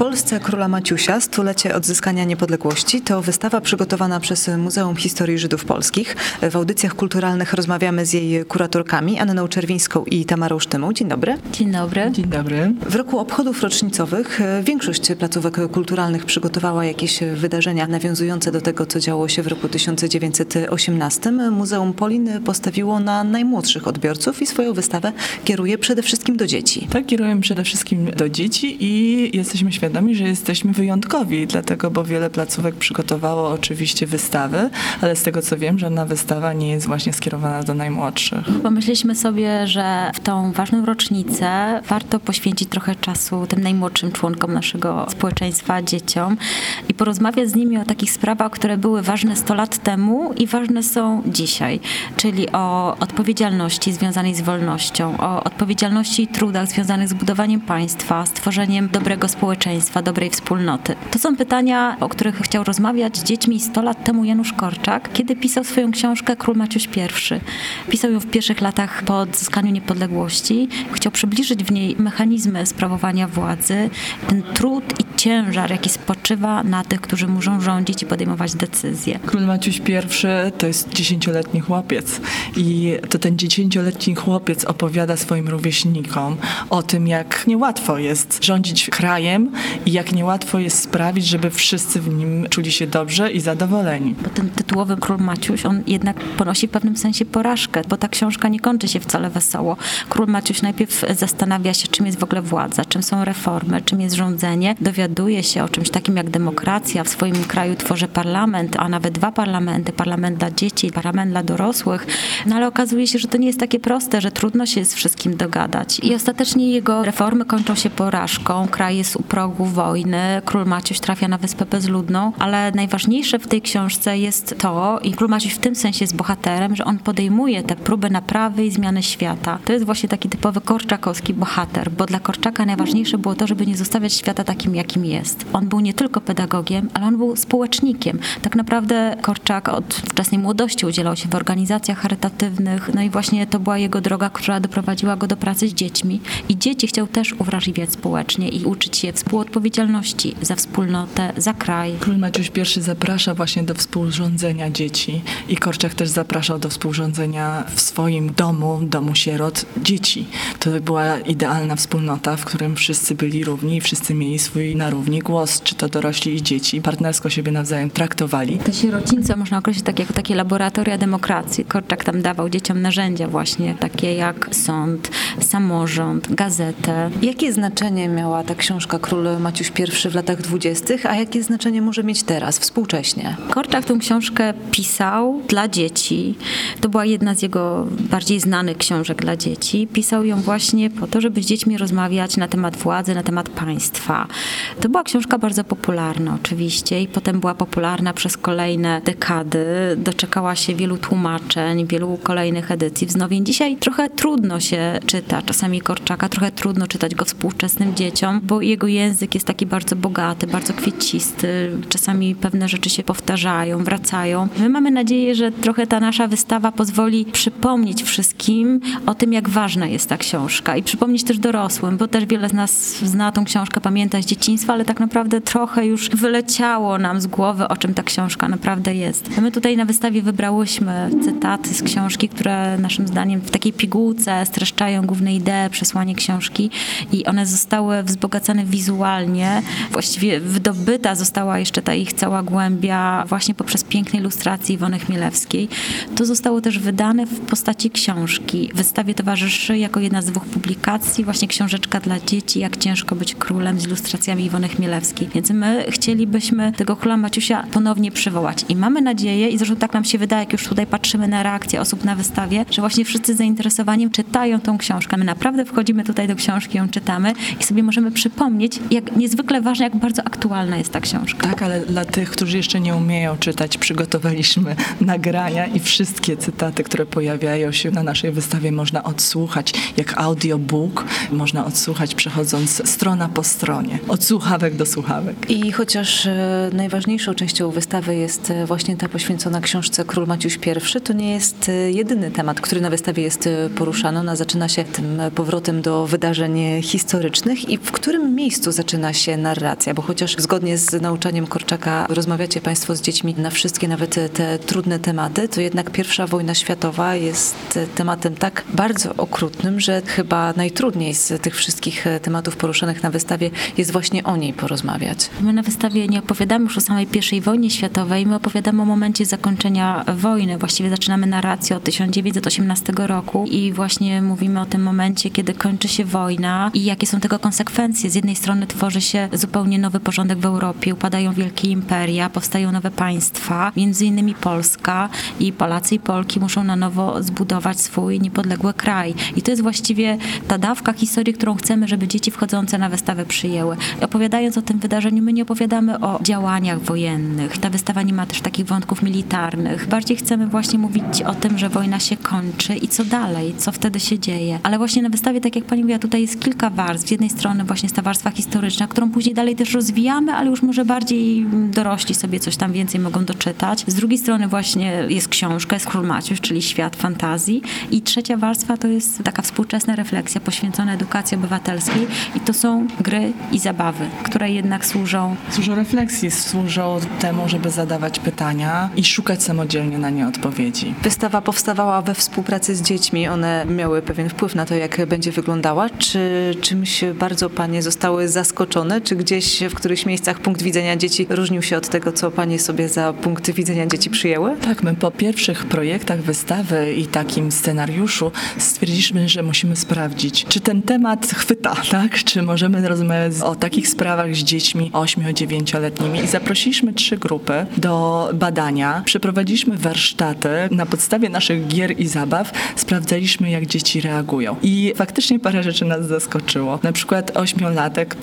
W Polsce Króla Maciusia stulecie odzyskania niepodległości to wystawa przygotowana przez Muzeum Historii Żydów Polskich. W audycjach kulturalnych rozmawiamy z jej kuratorkami Anną Czerwińską i Tamarą Sztymą. Dzień dobry. Dzień dobry. Dzień dobry. W roku obchodów rocznicowych e, większość placówek kulturalnych przygotowała jakieś wydarzenia nawiązujące do tego, co działo się w roku 1918. Muzeum Polin postawiło na najmłodszych odbiorców i swoją wystawę kieruje przede wszystkim do dzieci. Tak, kierujemy przede wszystkim do dzieci i jesteśmy świadomi, że jesteśmy wyjątkowi, dlatego, bo wiele placówek przygotowało oczywiście wystawy, ale z tego co wiem, żadna wystawa nie jest właśnie skierowana do najmłodszych. Pomyśleliśmy sobie, że w tą ważną rocznicę warto poświęcić trochę czasu tym najmłodszym członkom naszego społeczeństwa, dzieciom i porozmawiać z nimi o takich sprawach, które były ważne 100 lat temu i ważne są dzisiaj, czyli o odpowiedzialności związanej z wolnością, o odpowiedzialności i trudach związanych z budowaniem państwa, stworzeniem dobrego społeczeństwa, dobrej wspólnoty. To są pytania, o których chciał rozmawiać z dziećmi 100 lat temu Janusz Korczak, kiedy pisał swoją książkę Król Maciuś I. Pisał ją w pierwszych latach po odzyskaniu niepodległości. Chciał przybliżyć w niej mechanizmy sprawowania władzy, ten trud i ciężar, jaki spoczywa na tych, którzy muszą rządzić i podejmować decyzje. Król Maciuś I to jest dziesięcioletni chłopiec i to ten dziesięcioletni chłopiec opowiada swoim rówieśnikom o tym, jak niełatwo jest rządzić krajem i jak niełatwo jest sprawić, żeby wszyscy w nim czuli się dobrze i zadowoleni. Bo ten tytułowy Król Maciuś, on jednak ponosi w pewnym sensie porażkę, bo ta książka nie kończy się wcale wesoło. Król Maciuś najpierw zastanawia się, czym jest w ogóle władza, czym są reformy, czym jest rządzenie. Dowiaduje się o czymś takim jak demokracja. W swoim kraju tworzy parlament, a nawet dwa parlamenty. Parlament dla dzieci, parlament dla dorosłych. No ale okazuje się, że to nie jest takie proste, że trudno się z wszystkim dogadać. I ostatecznie jego reformy kończą się porażką. Kraj jest u progu wojny. Król Maciuś trafia na Wyspę Bezludną, ale najważniejsze w tej książce jest to, i Król Maciuś w tym sensie jest bohaterem, że on podejmuje te próby naprawy i zmiany świata. To jest właśnie taki typowy korczakowski bohater, bo dla Korczaka najważniejsze było to, żeby nie zostawiać świata takim, jakim jest. On był nie tylko pedagogiem, ale on był społecznikiem. Tak naprawdę Korczak od wczesnej młodości udzielał się w organizacjach charytatywnych, no i właśnie to była jego droga, która doprowadziła go do pracy z dziećmi. I dzieci chciał też uwrażliwiać społecznie i uczyć się współodpowiedzialności za wspólnotę, za kraj. Król Maciuś I zaprasza właśnie do współrządzenia dzieci i Korczak też zapraszał do współrządzenia w swoim domu, domu sierot, dzieci. To była idealna wspólnota, w którym wszyscy byli równi i wszyscy mieli swój na równi głos, czy to dorośli i dzieci. Partnersko siebie nawzajem traktowali. Te sierocińce można określić tak jako takie laboratoria demokracji. Korczak tam dawał dzieciom narzędzia właśnie, takie jak sąd, samorząd, gazetę. Jakie znaczenie miała ta książka Król Maciuś I w latach dwudziestych, a jakie znaczenie może mieć teraz, współcześnie? Korczak tę książkę pisał dla dzieci. To była jedna z jego bardziej znanych książek dla dzieci. Pisał ją właśnie po to, żeby z dziećmi rozmawiać na temat władzy, na temat państwa. To była książka bardzo popularna oczywiście i potem była popularna przez kolejne dekady. Doczekała się wielu tłumaczeń, wielu kolejnych edycji, wznowień. Dzisiaj trochę trudno się czyta czasami Korczaka, trochę trudno czytać go współczesnym dzieciom, bo jego język jest taki bardzo bogaty, bardzo kwiecisty. Czasami pewne rzeczy się powtarzają, wracają. My mamy nadzieję, że trochę ta nasza wystawa pozwoli przypomnieć wszystkim o tym, jak ważna jest ta książka i przypomnieć też dorosłym, bo też wiele z nas zna tą książkę, pamięta z dzieciństwa, ale tak naprawdę trochę już wyleciało nam z głowy, o czym ta książka naprawdę jest. My tutaj na wystawie wybrałyśmy cytaty z książki, które naszym zdaniem w takiej pigułce streszczają główne idee, przesłanie książki i one zostały wzbogacane wizualnie. Właściwie wydobyta została jeszcze ta ich cała głębia właśnie poprzez piękne ilustracje Iwony Chmielewskiej. To zostało też wydane w postaci książki. Wystawie towarzyszy jako jedna z dwóch publikacji właśnie książeczka dla dzieci, jak ciężko być królem z ilustracjami Iwony Chmielewskiej. Więc my chcielibyśmy tego króla Maciusia ponownie przywołać. I mamy nadzieję, i zresztą tak nam się wydaje, jak już tutaj patrzymy na reakcje osób na wystawie, że właśnie wszyscy zainteresowani czytają tą książkę. My naprawdę wchodzimy tutaj do książki, ją czytamy i sobie możemy przypomnieć, jak jak niezwykle ważne, jak bardzo aktualna jest ta książka. Tak, ale dla tych, którzy jeszcze nie umieją czytać, przygotowaliśmy nagrania i wszystkie cytaty, które pojawiają się na naszej wystawie można odsłuchać jak audiobook, można odsłuchać przechodząc strona po stronie, od słuchawek do słuchawek. I chociaż e, najważniejszą częścią wystawy jest e, właśnie ta poświęcona książce Król Maciuś I, to nie jest e, jedyny temat, który na wystawie jest poruszany. Ona zaczyna się tym powrotem do wydarzeń historycznych i w którym miejscu zaczyna się narracja, bo chociaż zgodnie z nauczaniem Korczaka rozmawiacie Państwo z dziećmi na wszystkie, nawet te trudne tematy, to jednak pierwsza wojna światowa jest tematem tak bardzo okrutnym, że chyba najtrudniej z tych wszystkich tematów poruszanych na wystawie jest właśnie o niej porozmawiać. My na wystawie nie opowiadamy już o samej I wojnie światowej, my opowiadamy o momencie zakończenia wojny. Właściwie zaczynamy narrację od 1918 roku i właśnie mówimy o tym momencie, kiedy kończy się wojna i jakie są tego konsekwencje. Z jednej strony tworzy się zupełnie nowy porządek w Europie, upadają wielkie imperia, powstają nowe państwa, między innymi Polska i Polacy i Polki muszą na nowo zbudować swój niepodległy kraj. I to jest właściwie ta dawka historii, którą chcemy, żeby dzieci wchodzące na wystawę przyjęły. Opowiadając o tym wydarzeniu, my nie opowiadamy o działaniach wojennych. Ta wystawa nie ma też takich wątków militarnych. Bardziej chcemy właśnie mówić o tym, że wojna się kończy i co dalej, co wtedy się dzieje. Ale właśnie na wystawie, tak jak pani mówiła, tutaj jest kilka warstw. Z jednej strony właśnie ta warstwa historyczna, którą później dalej też rozwijamy, ale już może bardziej dorośli sobie coś tam więcej mogą doczytać. Z drugiej strony właśnie jest książka, jest Król Maciuś, czyli świat fantazji. I trzecia warstwa to jest taka współczesna refleksja poświęcona edukacji obywatelskiej i to są gry i zabawy, które jednak służą... Służą refleksji, służą temu, żeby zadawać pytania i szukać samodzielnie na nie odpowiedzi. Wystawa powstawała we współpracy z dziećmi. One miały pewien wpływ na to, jak będzie wyglądała. Czy czymś bardzo panie zostały zaskoczone? Czy gdzieś w którychś miejscach punkt widzenia dzieci różnił się od tego, co panie sobie za punkt widzenia dzieci przyjęły? Tak, my po pierwszych projektach wystawy i takim scenariuszu stwierdziliśmy, że musimy sprawdzić, czy ten temat chwyta, tak? Czy możemy rozmawiać o takich sprawach z dziećmi 8-9-letnimi i zaprosiliśmy trzy grupy do badania. Przeprowadziliśmy warsztaty na podstawie naszych gier i zabaw, sprawdzaliśmy jak dzieci reagują. I faktycznie parę rzeczy nas zaskoczyło. Na przykład ośmiolatek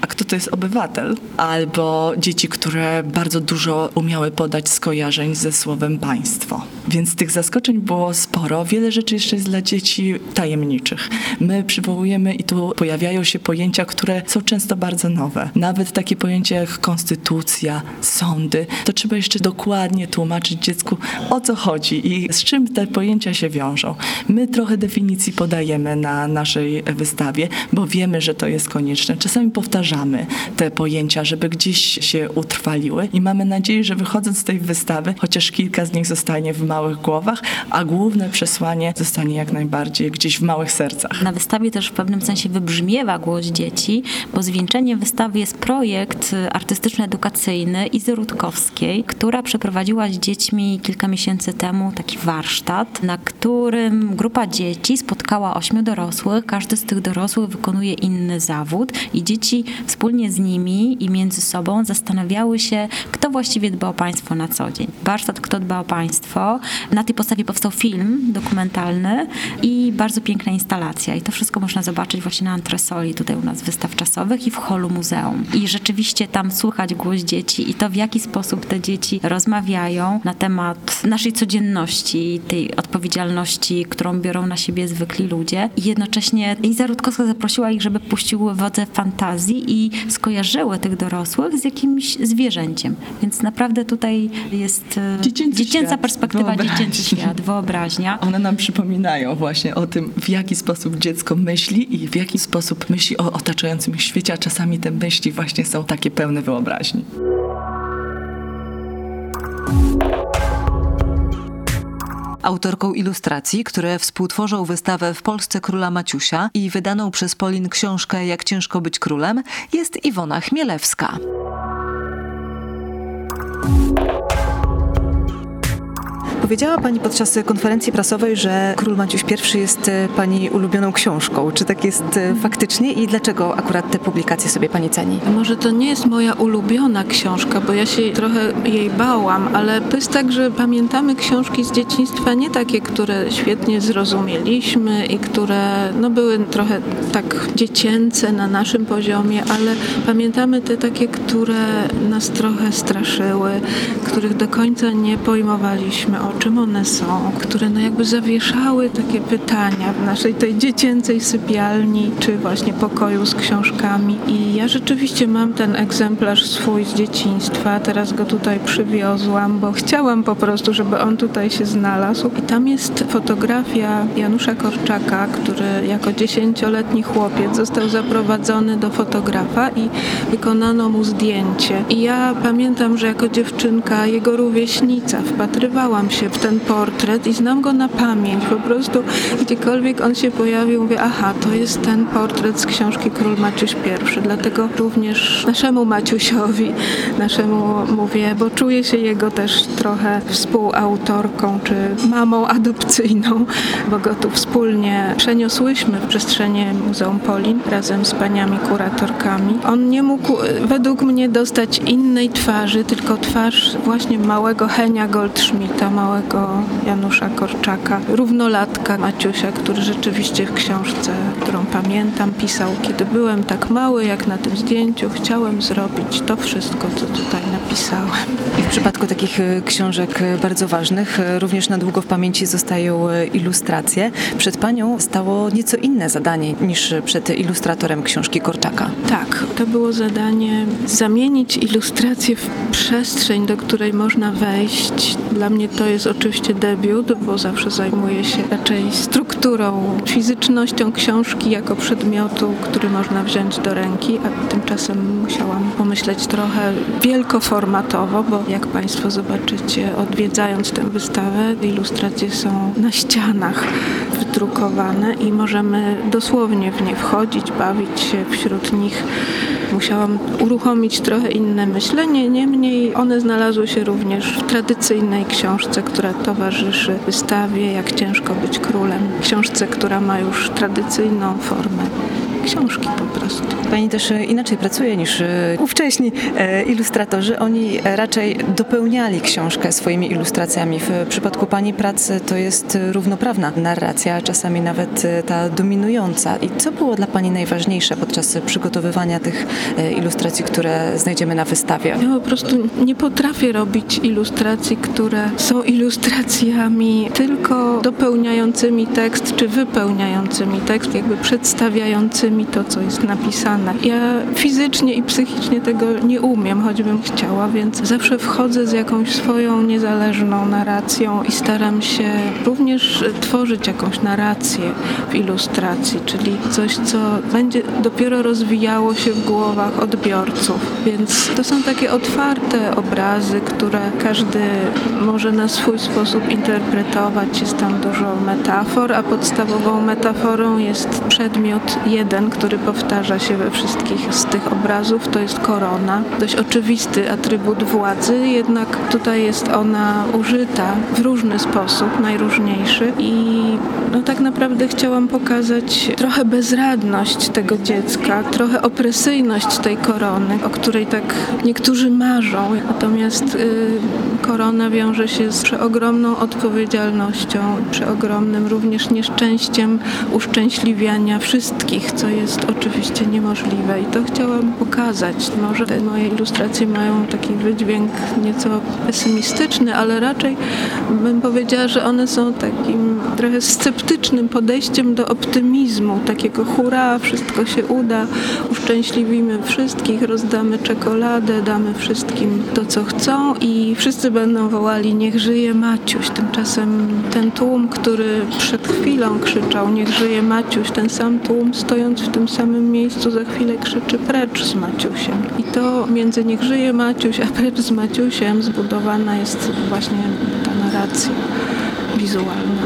a kto to jest obywatel? Albo dzieci, które bardzo dużo umiały podać skojarzeń ze słowem państwo. Więc tych zaskoczeń było sporo. Wiele rzeczy jeszcze jest dla dzieci tajemniczych. My przywołujemy i tu pojawiają się pojęcia, które są często bardzo nowe. Nawet takie pojęcia jak konstytucja, sądy, to trzeba jeszcze dokładnie tłumaczyć dziecku, o co chodzi i z czym te pojęcia się wiążą. My trochę definicji podajemy na naszej wystawie, bo wiemy, że to jest konieczne. Czasami powtarzamy te pojęcia, żeby gdzieś się utrwaliły i mamy nadzieję, że wychodząc z tej wystawy, chociaż kilka z nich zostanie w małych głowach, a główne przesłanie zostanie jak najbardziej gdzieś w małych sercach. Na wystawie też w pewnym sensie wybrzmiewa głos dzieci, bo zwieńczeniem wystawy jest projekt artystyczno-edukacyjny Izy Rutkowskiej, która przeprowadziła z dziećmi kilka miesięcy temu taki warsztat, na którym grupa dzieci spotkała ośmiu dorosłych. Każdy z tych dorosłych wykonuje inny zawód i dzieci wspólnie z nimi i między sobą zastanawiały się, kto właściwie dba o państwo na co dzień. Warsztat Kto dba o państwo. Na tej podstawie powstał film dokumentalny i bardzo piękna instalacja. I to wszystko można zobaczyć właśnie na antresoli tutaj u nas wystaw czasowych i w holu muzeum. I rzeczywiście tam słychać głos dzieci i to w jaki sposób te dzieci rozmawiają na temat naszej codzienności, tej odpowiedzialności, którą biorą na siebie zwykli ludzie. I jednocześnie Iza Rutkowska zaprosiła ich, żeby puściły wodze fantazji i skojarzyły tych dorosłych z jakimś zwierzęciem. Więc naprawdę tutaj jest e, dziecięca świat, perspektywa, wyobraźnia. dziecięcy świat, wyobraźnia. One nam przypominają właśnie o tym, w jaki sposób dziecko myśli i w jaki sposób myśli o otaczającym ich świecie, a czasami te myśli właśnie są takie pełne wyobraźni. Autorką ilustracji, które współtworzą wystawę w Polsce Króla Maciusia i wydaną przez Polin książkę Jak ciężko być królem, jest Iwona Chmielewska. Powiedziała Pani podczas konferencji prasowej, że Król Maciuś I jest e, Pani ulubioną książką. Czy tak jest e, faktycznie i dlaczego akurat te publikacje sobie Pani ceni? Może to nie jest moja ulubiona książka, bo ja się trochę jej bałam, ale to jest tak, że pamiętamy książki z dzieciństwa, nie takie, które świetnie zrozumieliśmy i które no, były trochę tak dziecięce na naszym poziomie, ale pamiętamy te takie, które nas trochę straszyły, których do końca nie pojmowaliśmy, o czym one są, które no jakby zawieszały takie pytania w naszej tej dziecięcej sypialni, czy właśnie pokoju z książkami. I ja rzeczywiście mam ten egzemplarz swój z dzieciństwa, teraz go tutaj przywiozłam, bo chciałam po prostu, żeby on tutaj się znalazł. I tam jest fotografia Janusza Korczaka, który jako dziesięcioletni chłopiec został zaprowadzony do fotografa i wykonano mu zdjęcie. I ja pamiętam, że jako dziewczynka, jego rówieśnica, wpatrywałam się w ten portret i znam go na pamięć. Po prostu gdziekolwiek on się pojawił, mówię, aha, to jest ten portret z książki Król Maciuś I. Dlatego również naszemu Maciusiowi, naszemu mówię, bo czuję się jego też trochę współautorką czy mamą adopcyjną, bo go tu wspólnie przeniosłyśmy w przestrzenie Muzeum Polin razem z paniami kuratorkami. On nie mógł według mnie dostać innej twarzy, tylko twarz właśnie małego Henia Goldschmidta, małego Janusza Korczaka, równolatka Maciusia, który rzeczywiście w książce, którą pamiętam, pisał, kiedy byłem tak mały, jak na tym zdjęciu, chciałem zrobić to wszystko, co tutaj napisałem. I w przypadku takich e, książek e, bardzo ważnych, e, również na długo w pamięci zostają ilustracje. Przed Panią stało nieco inne zadanie niż przed ilustratorem książki Korczaka. Tak, to było zadanie zamienić ilustrację w przestrzeń, do której można wejść. Dla mnie to jest oczywiście debiut, bo zawsze zajmuję się raczej strukturą, fizycznością książki jako przedmiotu, który można wziąć do ręki, a tymczasem musiałam pomyśleć trochę wielkoformatowo, bo jak Państwo zobaczycie, odwiedzając tę wystawę, ilustracje są na ścianach wydrukowane i możemy dosłownie w nie wchodzić, bawić się wśród nich musiałam uruchomić trochę inne myślenie, niemniej one znalazły się również w tradycyjnej książce, która towarzyszy wystawie Jak ciężko być królem. Książce, która ma już tradycyjną formę książki po prostu. Pani też e, inaczej pracuje niż e, ówcześni e, ilustratorzy. Oni raczej dopełniali książkę swoimi ilustracjami. W przypadku Pani pracy to jest równoprawna narracja, czasami nawet ta dominująca. I co było dla Pani najważniejsze podczas przygotowywania tych ilustracji, które znajdziemy na wystawie? Ja po prostu nie potrafię robić ilustracji, które są ilustracjami tylko dopełniającymi tekst, czy wypełniającymi tekst, jakby przedstawiającymi mi to, co jest napisane. Ja fizycznie i psychicznie tego nie umiem, choćbym chciała, więc zawsze wchodzę z jakąś swoją niezależną narracją i staram się również tworzyć jakąś narrację w ilustracji, czyli coś, co będzie dopiero rozwijało się w głowach odbiorców. Więc to są takie otwarte obrazy, które każdy może na swój sposób interpretować. Jest tam dużo metafor, a podstawową metaforą jest przedmiot jeden jeden, który powtarza się we wszystkich z tych obrazów, to jest korona. Dość oczywisty atrybut władzy, jednak tutaj jest ona użyta w różny sposób, najróżniejszy i no tak naprawdę chciałam pokazać trochę bezradność tego dziecka, trochę opresyjność tej korony, o której tak niektórzy marzą. Natomiast y, korona wiąże się z przeogromną odpowiedzialnością, przeogromnym również nieszczęściem uszczęśliwiania wszystkich, co jest oczywiście niemożliwe i to chciałam pokazać. Może te moje ilustracje mają taki wydźwięk nieco pesymistyczny, ale raczej bym powiedziała, że one są takim trochę sceptycznym podejściem do optymizmu, takiego hura, wszystko się uda, uszczęśliwimy wszystkich, rozdamy czekoladę, damy wszystkim to, co chcą i wszyscy będą wołali niech żyje Maciuś. Tymczasem ten tłum, który przed chwilą krzyczał niech żyje Maciuś, ten sam tłum stojąc w tym samym miejscu za chwilę krzyczy precz z Maciusiem. I to między niech żyje Maciuś, a precz z Maciusiem zbudowana jest właśnie ta narracja wizualna.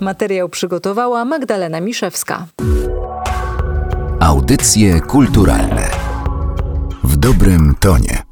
Materiał przygotowała Magdalena Miszewska. Audycje kulturalne dobrym tonie.